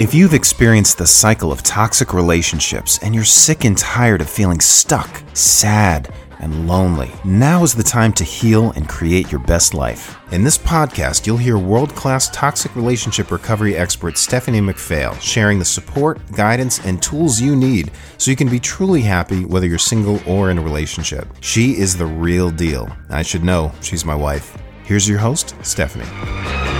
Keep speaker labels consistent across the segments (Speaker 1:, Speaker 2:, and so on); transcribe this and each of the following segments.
Speaker 1: If you've experienced the cycle of toxic relationships and you're sick and tired of feeling stuck, sad, and lonely, now is the time to heal and create your best life. In this podcast, you'll hear world class toxic relationship recovery expert Stephanie McPhail sharing the support, guidance, and tools you need so you can be truly happy whether you're single or in a relationship. She is the real deal. I should know, she's my wife. Here's your host, Stephanie.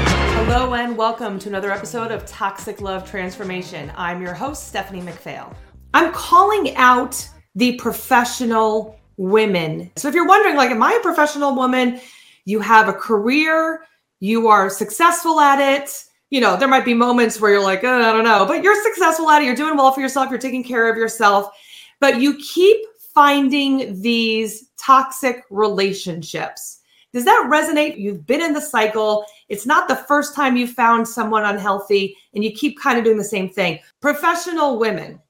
Speaker 2: Hello and welcome to another episode of Toxic Love Transformation. I'm your host, Stephanie McPhail. I'm calling out the professional women. So if you're wondering, like, am I a professional woman? You have a career, you are successful at it. You know, there might be moments where you're like, oh, I don't know, but you're successful at it. You're doing well for yourself. You're taking care of yourself, but you keep finding these toxic relationships does that resonate? You've been in the cycle. It's not the first time you found someone unhealthy and you keep kind of doing the same thing. Professional women.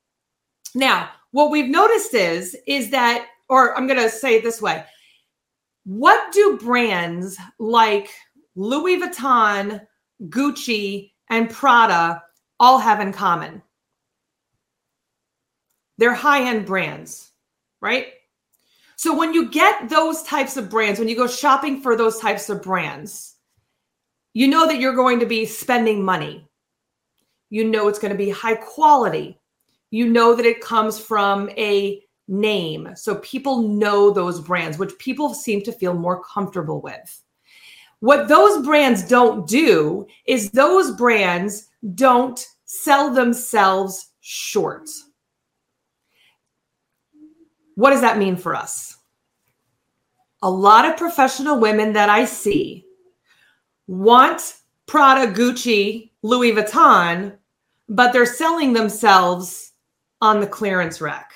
Speaker 2: Now, what we've noticed is is that or I'm going to say it this way. What do brands like Louis Vuitton, Gucci, and Prada all have in common? They're high-end brands, right? So when you get those types of brands, when you go shopping for those types of brands, you know that you're going to be spending money. You know it's going to be high quality. You know that it comes from a name. So people know those brands, which people seem to feel more comfortable with. What those brands don't do is those brands don't sell themselves short. What does that mean for us? A lot of professional women that I see want Prada, Gucci, Louis Vuitton, but they're selling themselves on the clearance rack.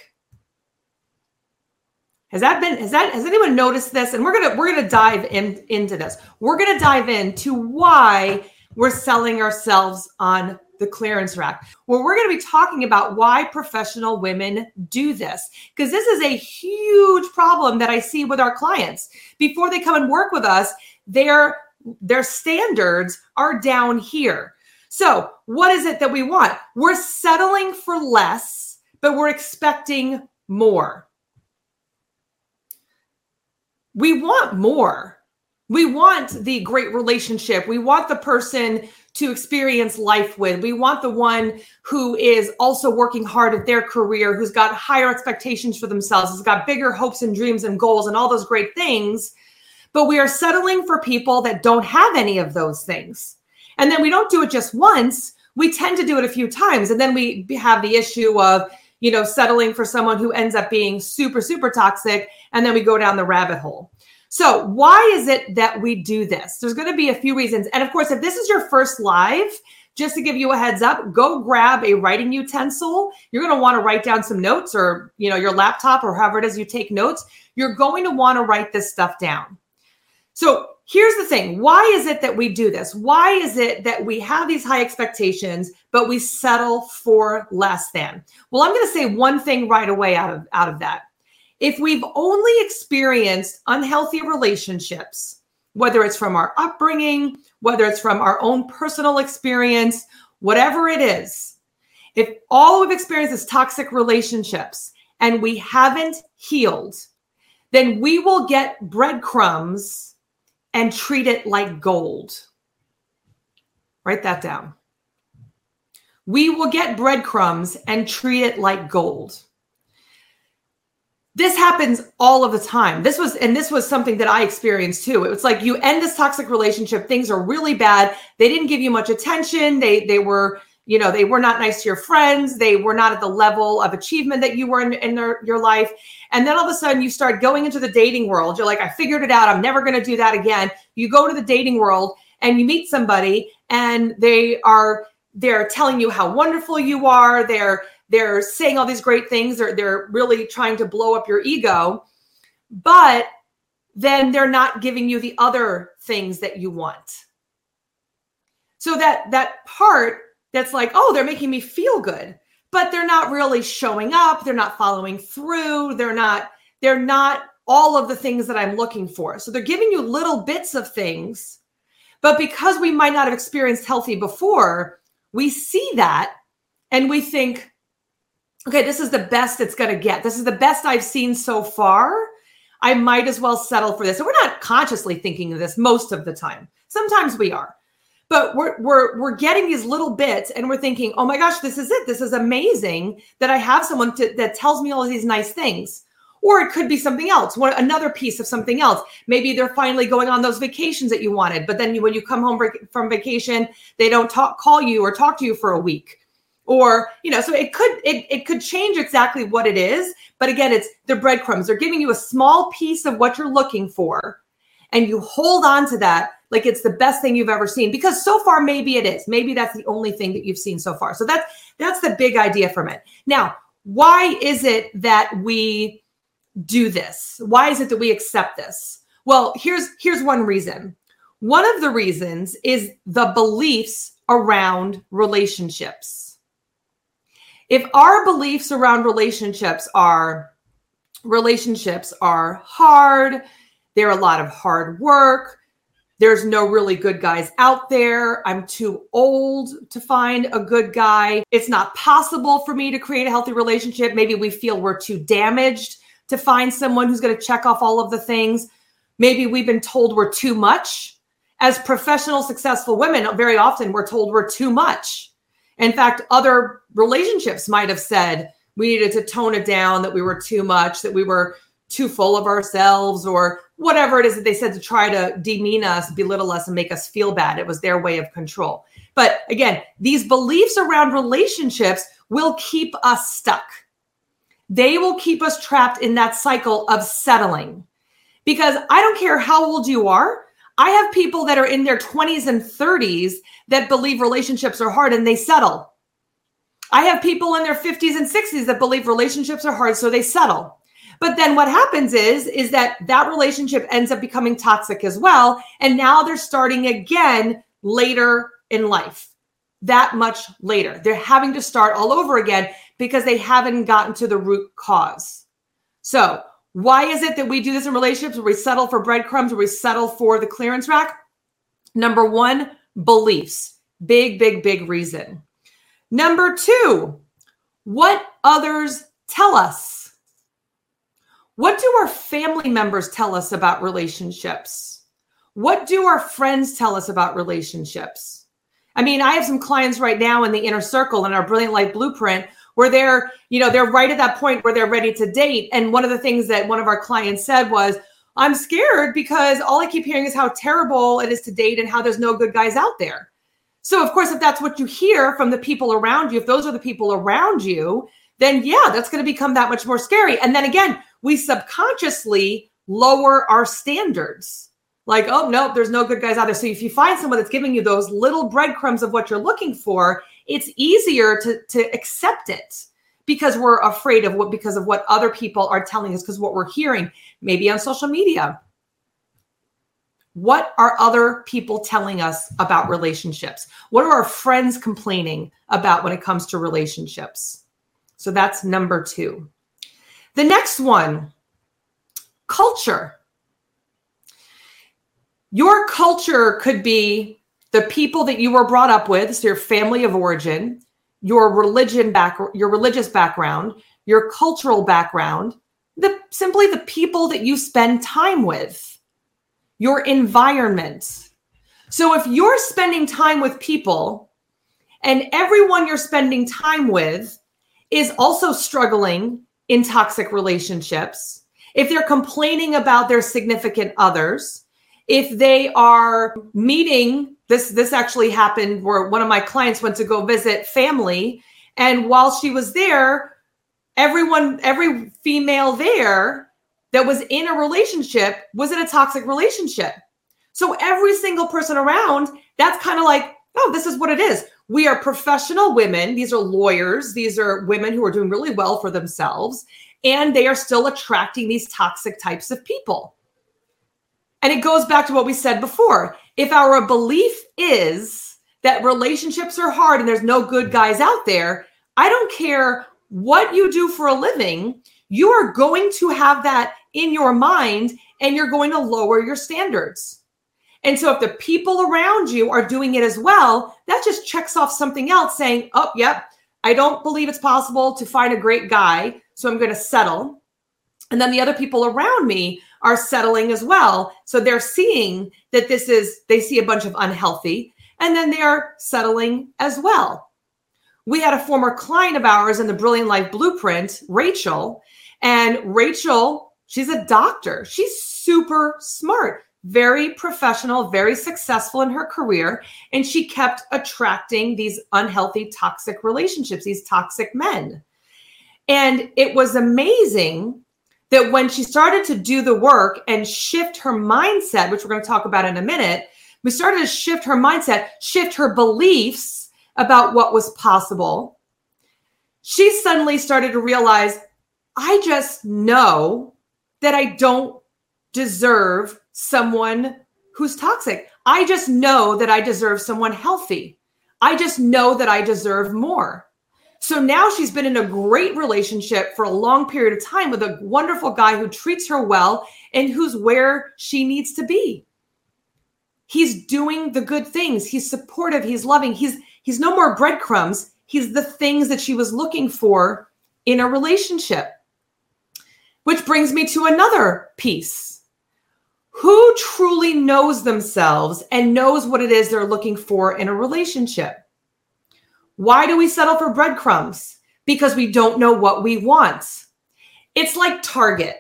Speaker 2: Has that been has that has anyone noticed this? And we're gonna we're gonna dive in into this. We're gonna dive into why we're selling ourselves on the clearance rack, where we're going to be talking about why professional women do this. Because this is a huge problem that I see with our clients. Before they come and work with us, their their standards are down here. So, what is it that we want? We're settling for less, but we're expecting more. We want more. We want the great relationship. We want the person to experience life with. We want the one who is also working hard at their career, who's got higher expectations for themselves, who's got bigger hopes and dreams and goals and all those great things. But we are settling for people that don't have any of those things. And then we don't do it just once. We tend to do it a few times. And then we have the issue of, you know, settling for someone who ends up being super, super toxic. And then we go down the rabbit hole. So, why is it that we do this? There's going to be a few reasons. And of course, if this is your first live, just to give you a heads up, go grab a writing utensil. You're going to want to write down some notes or, you know, your laptop or however it is you take notes. You're going to want to write this stuff down. So, here's the thing why is it that we do this? Why is it that we have these high expectations, but we settle for less than? Well, I'm going to say one thing right away out of, out of that if we've only experienced unhealthy relationships, whether it's from our upbringing, whether it's from our own personal experience, whatever it is, if all we've experienced is toxic relationships and we haven't healed, then we will get breadcrumbs and treat it like gold. Write that down. We will get breadcrumbs and treat it like gold this happens all of the time. This was, and this was something that I experienced too. It was like you end this toxic relationship, things are really bad. They didn't give you much attention. They they were, you know, they were not nice to your friends. They were not at the level of achievement that you were in, in their, your life. And then all of a sudden you start going into the dating world. You're like, I figured it out. I'm never going to do that again. You go to the dating world and you meet somebody and they are they're telling you how wonderful you are. They're they're saying all these great things. They're, they're really trying to blow up your ego but then they're not giving you the other things that you want. So that that part that's like oh they're making me feel good but they're not really showing up. They're not following through. They're not they're not all of the things that i'm looking for. So they're giving you little bits of things but because we might not have experienced healthy before we see that and we think, okay, this is the best it's going to get. This is the best I've seen so far. I might as well settle for this. And we're not consciously thinking of this most of the time. Sometimes we are. But we're we're we're getting these little bits and we're thinking, "Oh my gosh, this is it. This is amazing that I have someone to, that tells me all of these nice things." Or it could be something else, one, another piece of something else. Maybe they're finally going on those vacations that you wanted, but then you, when you come home from vacation, they don't talk, call you or talk to you for a week or you know so it could it, it could change exactly what it is but again it's the breadcrumbs. They're giving you a small piece of what you're looking for and you hold on to that like it's the best thing you've ever seen because so far maybe it is. Maybe that's the only thing that you've seen so far. So that's that's the big idea from it. Now why is it that we do this? Why is it that we accept this? Well here's here's one reason. One of the reasons is the beliefs around relationships if our beliefs around relationships are relationships are hard, they're a lot of hard work, there's no really good guys out there. I'm too old to find a good guy. It's not possible for me to create a healthy relationship. Maybe we feel we're too damaged to find someone who's going to check off all of the things. Maybe we've been told we're too much. As professional, successful women, very often we're told we're too much. In fact, other relationships might have said we needed to tone it down, that we were too much, that we were too full of ourselves, or whatever it is that they said to try to demean us, belittle us, and make us feel bad. It was their way of control. But again, these beliefs around relationships will keep us stuck. They will keep us trapped in that cycle of settling. Because I don't care how old you are, I have people that are in their 20s and 30s that believe relationships are hard and they settle. I have people in their 50s and 60s that believe relationships are hard so they settle. But then what happens is is that that relationship ends up becoming toxic as well and now they're starting again later in life. That much later. They're having to start all over again because they haven't gotten to the root cause. So, why is it that we do this in relationships where we settle for breadcrumbs, where we settle for the clearance rack? Number one, beliefs. Big, big, big reason. Number two, what others tell us. What do our family members tell us about relationships? What do our friends tell us about relationships? I mean, I have some clients right now in the inner circle in our Brilliant Life Blueprint where they're, you know, they're right at that point where they're ready to date. And one of the things that one of our clients said was, I'm scared because all I keep hearing is how terrible it is to date and how there's no good guys out there. So, of course, if that's what you hear from the people around you, if those are the people around you, then yeah, that's going to become that much more scary. And then again, we subconsciously lower our standards. Like, oh, no, there's no good guys out there. So, if you find someone that's giving you those little breadcrumbs of what you're looking for, it's easier to, to accept it because we're afraid of what because of what other people are telling us because what we're hearing maybe on social media. What are other people telling us about relationships? What are our friends complaining about when it comes to relationships? So that's number 2 the next one culture. Your culture could be the people that you were brought up with so your family of origin your religion back your religious background your cultural background the simply the people that you spend time with your environment. So if you're spending time with people and everyone you're spending time with is also struggling in toxic relationships if they're complaining about their significant others if they are meeting this this actually happened where one of my clients went to go visit family. And while she was there everyone every female there that was in a relationship was in a toxic relationship. So every single person around that's kind of like oh this is what it is. We are professional women. These are lawyers. These are women who are doing really well for themselves. And they are still attracting these toxic types of people and it goes back to what we said before if our belief is that relationships are hard and there's no good mm-hmm. guys out there, I don't care what you do for a living, you are going to have that in your mind and you're going to lower your standards. And so if the people around you are doing it as well, that just checks off something else saying, oh, yep, I don't believe it's possible to find a great guy, so I'm going to settle. And then the other people around me are settling as well. So they're seeing that this is, they see a bunch of unhealthy, and then they are settling as well. We had a former client of ours in the Brilliant Life Blueprint, Rachel, and Rachel, she's a doctor. She's super smart, very professional, very successful in her career. And she kept attracting these unhealthy, toxic relationships, these toxic men. And it was amazing that when she started to do the work and shift her mindset, which we're going to talk about in a minute, we started to shift her mindset, shift her beliefs about what was possible. She suddenly started to realize I just know that I don't deserve someone who's toxic. I just know that I deserve someone healthy. I just know that I deserve more. So now she's been in a great relationship for a long period of time with a wonderful guy who treats her well and who's where she needs to be. He's doing the good things. He's supportive, he's loving. He's he's no more breadcrumbs. He's the things that she was looking for in a relationship. Which brings me to another piece. Who truly knows themselves and knows what it is they're looking for in a relationship? Why do we settle for breadcrumbs? Because we don't know what we want. It's like Target.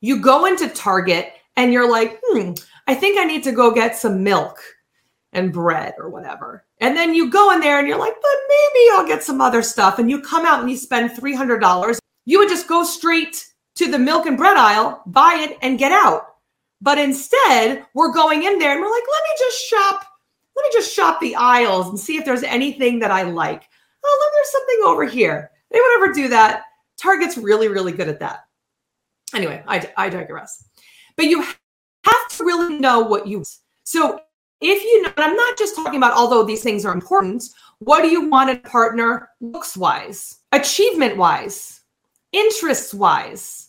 Speaker 2: You go into Target and you're like, hmm, I think I need to go get some milk and bread or whatever. And then you go in there and you're like, but maybe I'll get some other stuff. And you come out and you spend $300. You would just go straight to the milk and bread aisle, buy it, and get out. But instead, we're going in there and we're like, let me just shop. Let me just shop the aisles and see if there's anything that I like. Oh, look, there's something over here. Anyone ever do that? Target's really, really good at that. Anyway, I, I digress. But you have to really know what you want. So if you know, I'm not just talking about although these things are important, what do you want a partner looks wise, achievement wise, interests wise?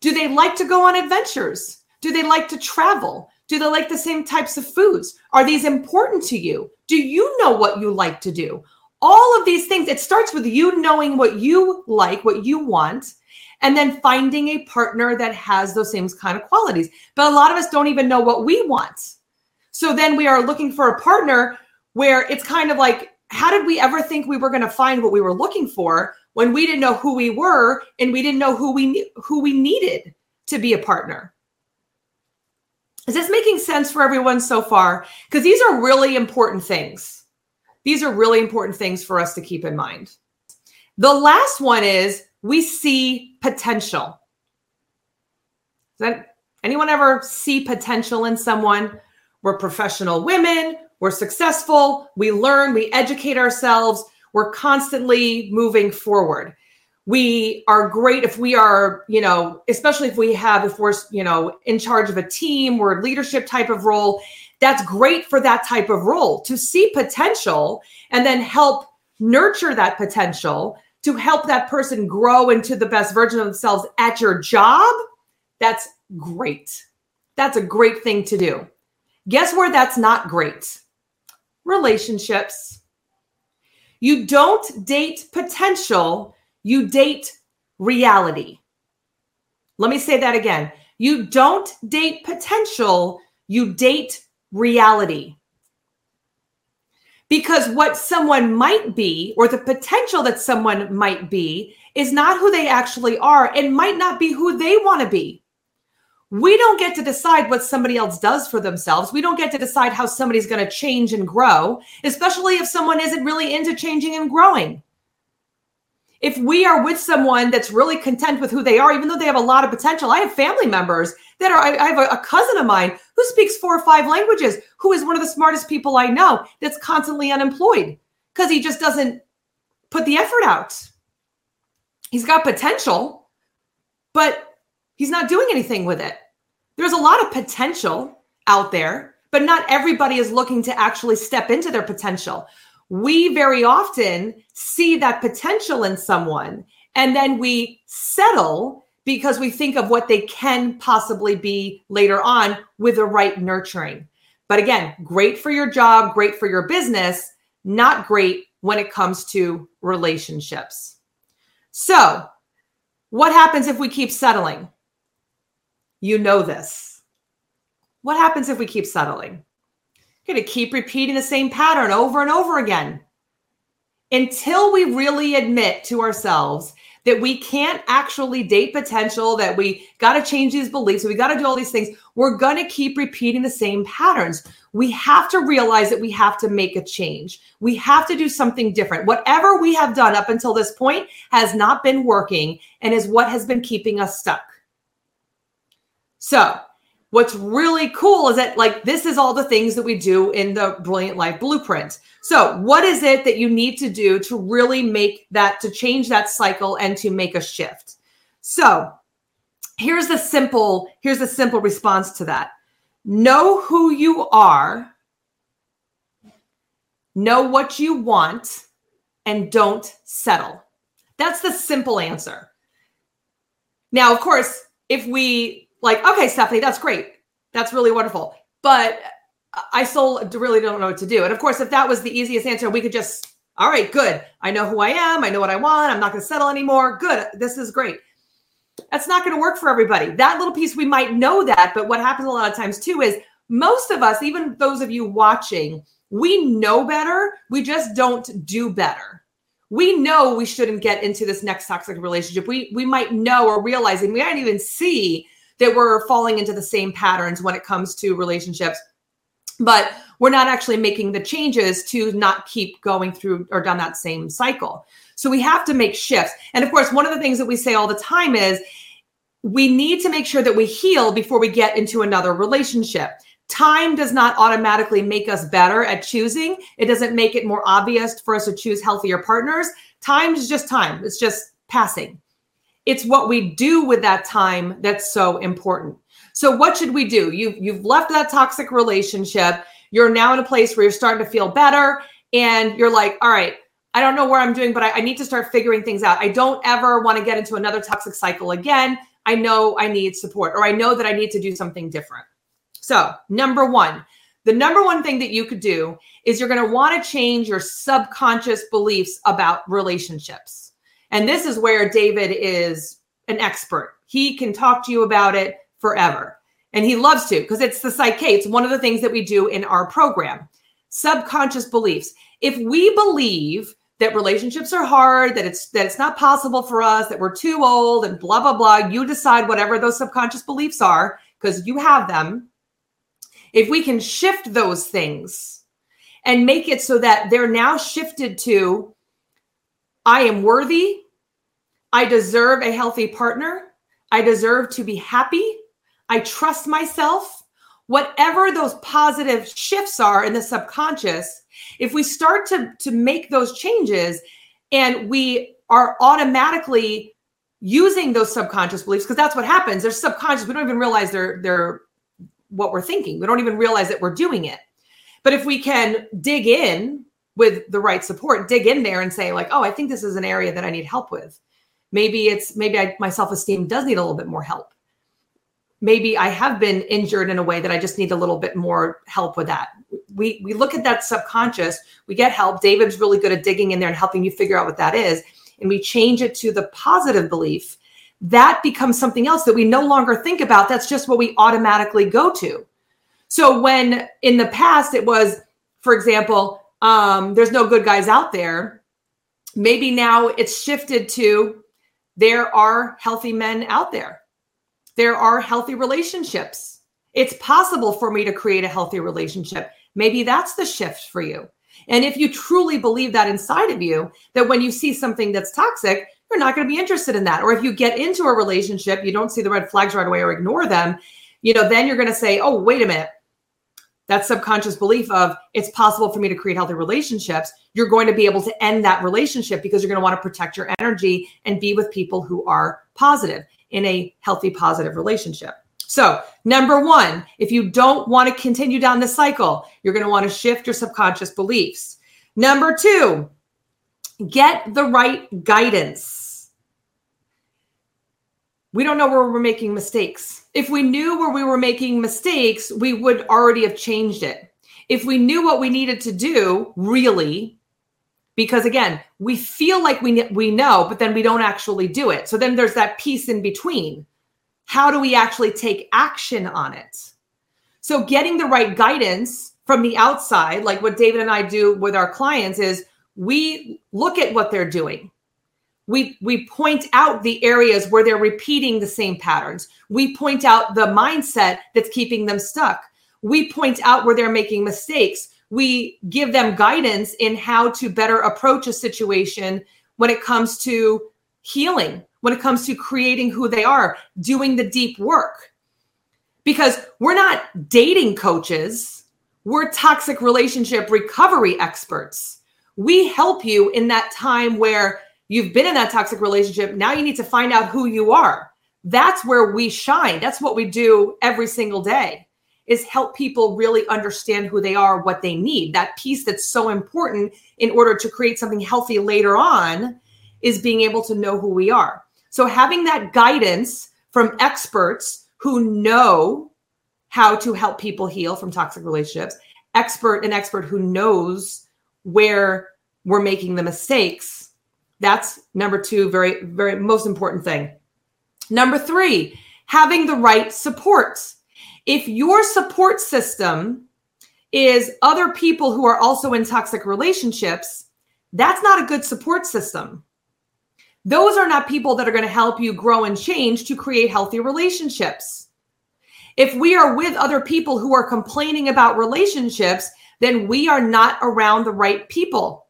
Speaker 2: Do they like to go on adventures? Do they like to travel? Do they like the same types of foods? Are these important to you? Do you know what you like to do? All of these things, it starts with you knowing what you like, what you want, and then finding a partner that has those same kind of qualities. But a lot of us don't even know what we want. So then we are looking for a partner where it's kind of like, how did we ever think we were going to find what we were looking for? when we didn't know who we were and we didn't know who we who we needed to be a partner. Is this making sense for everyone so far? Because these are really important things. These are really important things for us to keep in mind. The last one is we see potential. Does that anyone ever see potential in someone? We're professional women, we're successful, we learn, we educate ourselves, we're constantly moving forward we are great if we are you know especially if we have if we're you know in charge of a team or a leadership type of role that's great for that type of role to see potential and then help nurture that potential to help that person grow into the best version of themselves at your job. That's great. That's a great thing to do. Guess where that's not great? Relationships. You don't date potential, you date reality. Let me say that again. You don't date potential, you date reality. Because what someone might be, or the potential that someone might be, is not who they actually are and might not be who they want to be. We don't get to decide what somebody else does for themselves. We don't get to decide how somebody's going to change and grow, especially if someone isn't really into changing and growing. If we are with someone that's really content with who they are, even though they have a lot of potential, I have family members that are, I, have a, a cousin of mine who speaks four or five languages, who is one of the smartest people I know that's constantly unemployed because he just doesn't put the effort out. He's got potential, but he's not doing anything with it. There's a lot of potential out there, but not everybody is looking to actually step into their potential. We very often see that potential in someone and then we settle because we think of what they can possibly be later on with the right nurturing. But again, great for your job, great for your business, not great when it comes to relationships. So, what happens if we keep settling? You know this. What happens if we keep settling? You're going to keep repeating the same pattern over and over again until we really admit to ourselves that we can't actually date potential, that we got to change these beliefs, we got to do all these things. We're going to keep repeating the same patterns. We have to realize that we have to make a change. We have to do something different. Whatever we have done up until this point has not been working and is what has been keeping us stuck. So, what's really cool is that like this is all the things that we do in the brilliant life blueprint. So what is it that you need to do to really make that to change that cycle and to make a shift? So here's the simple here's the simple response to that. Know who you are know what you want and don't settle. That's the simple answer. Now of course if we like, okay, Stephanie, that's great. That's really wonderful. But I still really don't know what to do. And of course, if that was the easiest answer, we could just, all right, good. I know who I am. I know what I want. I'm not going to settle anymore. Good. This is great. That's not going to work for everybody. That little piece, we might know that. But what happens a lot of times too is most of us, even those of you watching, we know better. We just don't do better. We know we shouldn't get into this next toxic relationship. We we might know or realizing we might even see that we're falling into the same patterns when it comes to relationships. But we're not actually making the changes to not keep going through or down that same cycle. So we have to make shifts. And of course one of the things that we say all the time is we need to make sure that we heal before we get into another relationship. Time does not automatically make us better at choosing. It doesn't make it more obvious for us to choose healthier partners. Time is just time. It's just passing it's what we do with that time that's so important. So what should we do? You've you've left that toxic relationship. You're now in a place where you're starting to feel better and you're like, all right, I don't know where I'm doing, but I, I need to start figuring things out. I don't ever want to get into another toxic cycle again. I know I need support or I know that I need to do something different. So, number one, the number one thing that you could do is you're going to want to change your subconscious beliefs about relationships. And this is where David is an expert. He can talk to you about it forever. And he loves to because it's the psyche. It's one of the things that we do in our program. Subconscious beliefs. If we believe that relationships are hard, that it's that it's not possible for us, that we're too old and blah blah blah, you decide whatever those subconscious beliefs are because you have them. If we can shift those things and make it so that they're now shifted to I am worthy, I deserve a healthy partner. I deserve to be happy. I trust myself. Whatever those positive shifts are in the subconscious, if we start to, to make those changes and we are automatically using those subconscious beliefs, because that's what happens. They're subconscious. We don't even realize they're they're what we're thinking. We don't even realize that we're doing it. But if we can dig in with the right support, dig in there and say, like, oh, I think this is an area that I need help with maybe it's maybe I, my self-esteem does need a little bit more help. Maybe i have been injured in a way that i just need a little bit more help with that. We we look at that subconscious we get help. David's really good at digging in there and helping you figure out what that is. And we change it to the positive belief. That becomes something else that we no longer think about. That's just what we automatically go to. So when in the past it was for example um, there's no good guys out there. Maybe now it's shifted to there are healthy men out there. There are healthy relationships. It's possible for me to create a healthy relationship. Maybe that's the shift for you. And if you truly believe that inside of you, that when you see something that's toxic, you're not going to be interested in that. Or if you get into a relationship, you don't see the red flags right away or ignore them, you know, then you're going to say, oh, wait a minute that subconscious belief of it's possible for me to create healthy relationships, you're going to be able to end that relationship because you're going to want to protect your energy and be with people who are positive in a healthy, positive relationship. So, number one, if you don't want to continue down this cycle, you're going to want to shift your subconscious beliefs. Number two, get the right guidance we don't know where we're making mistakes. If we knew where we were making mistakes, we would already have changed it. If we knew what we needed to do, really, because again, we feel like we we know, but then we don't actually do it. So then there's that piece in between. How do we actually take action on it? So getting the right guidance from the outside, like what David and I do with our clients is we look at what they're doing. We we point out the areas where they're repeating the same patterns. We point out the mindset that's keeping them stuck. We point out where they're making mistakes we give them guidance in how to better approach a situation when it comes to healing, when it comes to creating who they are, doing the deep work. Because we're not dating coaches, we're toxic relationship recovery experts. We help you in that time where you've been in that toxic relationship. Now you need to find out who you are. That's where we shine. That's what we do every single day is help people really understand who they are, what they need. That piece that's so important in order to create something healthy later on is being able to know who we are. So having that guidance from experts who know how to help people heal from toxic relationships, expert an expert who knows where we're making the mistakes. That's number 2 very very most important thing. Number 3, having the right supports if your support system is other people who are also in toxic relationships, that's not a good support system. Those are not people that are going to help you grow and change to create healthy relationships. If we are with other people who are complaining about relationships, then we are not around the right people.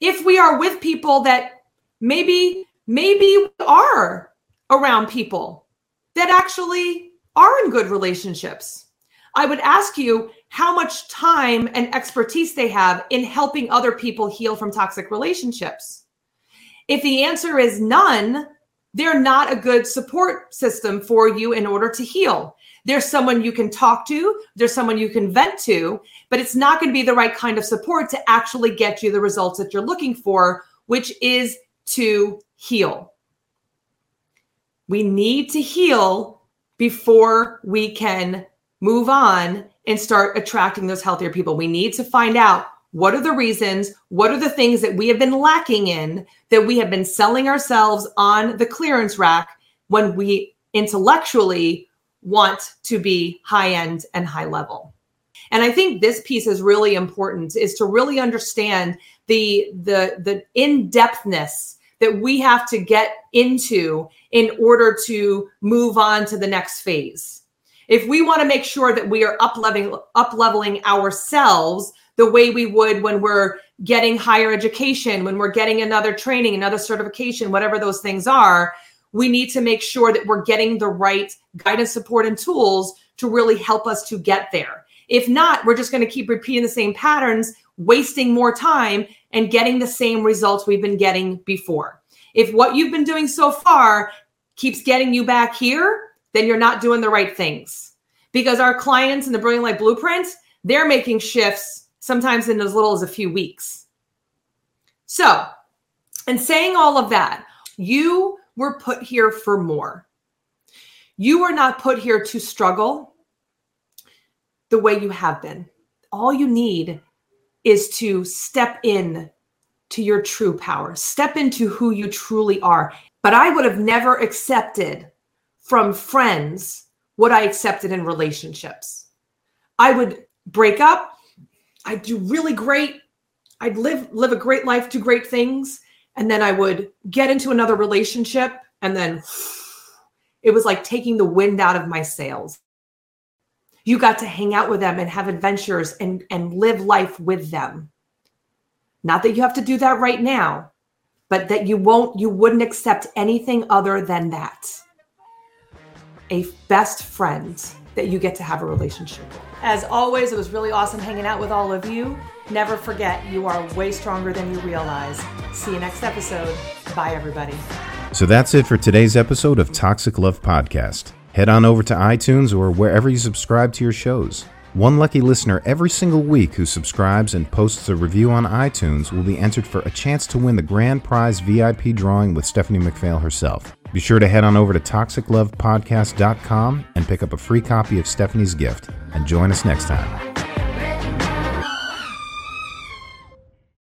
Speaker 2: If we are with people that maybe maybe are around people that actually are in good relationships. I would ask you how much time and expertise they have in helping other people heal from toxic relationships. If the answer is none, they're not a good support system for you in order to heal. There's someone you can talk to, there's someone you can vent to, but it's not going to be the right kind of support to actually get you the results that you're looking for, which is to heal. We need to heal before we can move on and start attracting those healthier people. We need to find out what are the reasons, what are the things that we have been lacking in that we have been selling ourselves on the clearance rack when we intellectually want to be high end and high level. And I think this piece is really important is to really understand the the the in-depthness that we have to get into in order to move on to the next phase. If we want to make sure that we are up leveling, up leveling ourselves the way we would when we're getting higher education, when we're getting another training, another certification, whatever those things are, we need to make sure that we're getting the right guidance, support, and tools to really help us to get there. If not, we're just going to keep repeating the same patterns, wasting more time, and getting the same results we've been getting before. If what you've been doing so far keeps getting you back here, then you're not doing the right things. Because our clients in the Brilliant Life Blueprint, they're making shifts sometimes in as little as a few weeks. So, and saying all of that, you were put here for more. You are not put here to struggle the way you have been. All you need is to step in to your true power, step into who you truly are. But I would have never accepted from friends what I accepted in relationships. I would break up, I'd do really great, I'd live live a great life, do great things, and then I would get into another relationship and then it was like taking the wind out of my sails. You got to hang out with them and have adventures and and live life with them. Not that you have to do that right now, but that you won't, you wouldn't accept anything other than that. A best friend that you get to have a relationship with. As always, it was really awesome hanging out with all of you. Never forget, you are way stronger than you realize. See you next episode. Bye, everybody.
Speaker 1: So that's it for today's episode of Toxic Love Podcast. Head on over to iTunes or wherever you subscribe to your shows. One lucky listener every single week who subscribes and posts a review on iTunes will be entered for a chance to win the grand prize VIP drawing with Stephanie McPhail herself. Be sure to head on over to toxiclovepodcast.com and pick up a free copy of Stephanie's gift. And join us next time.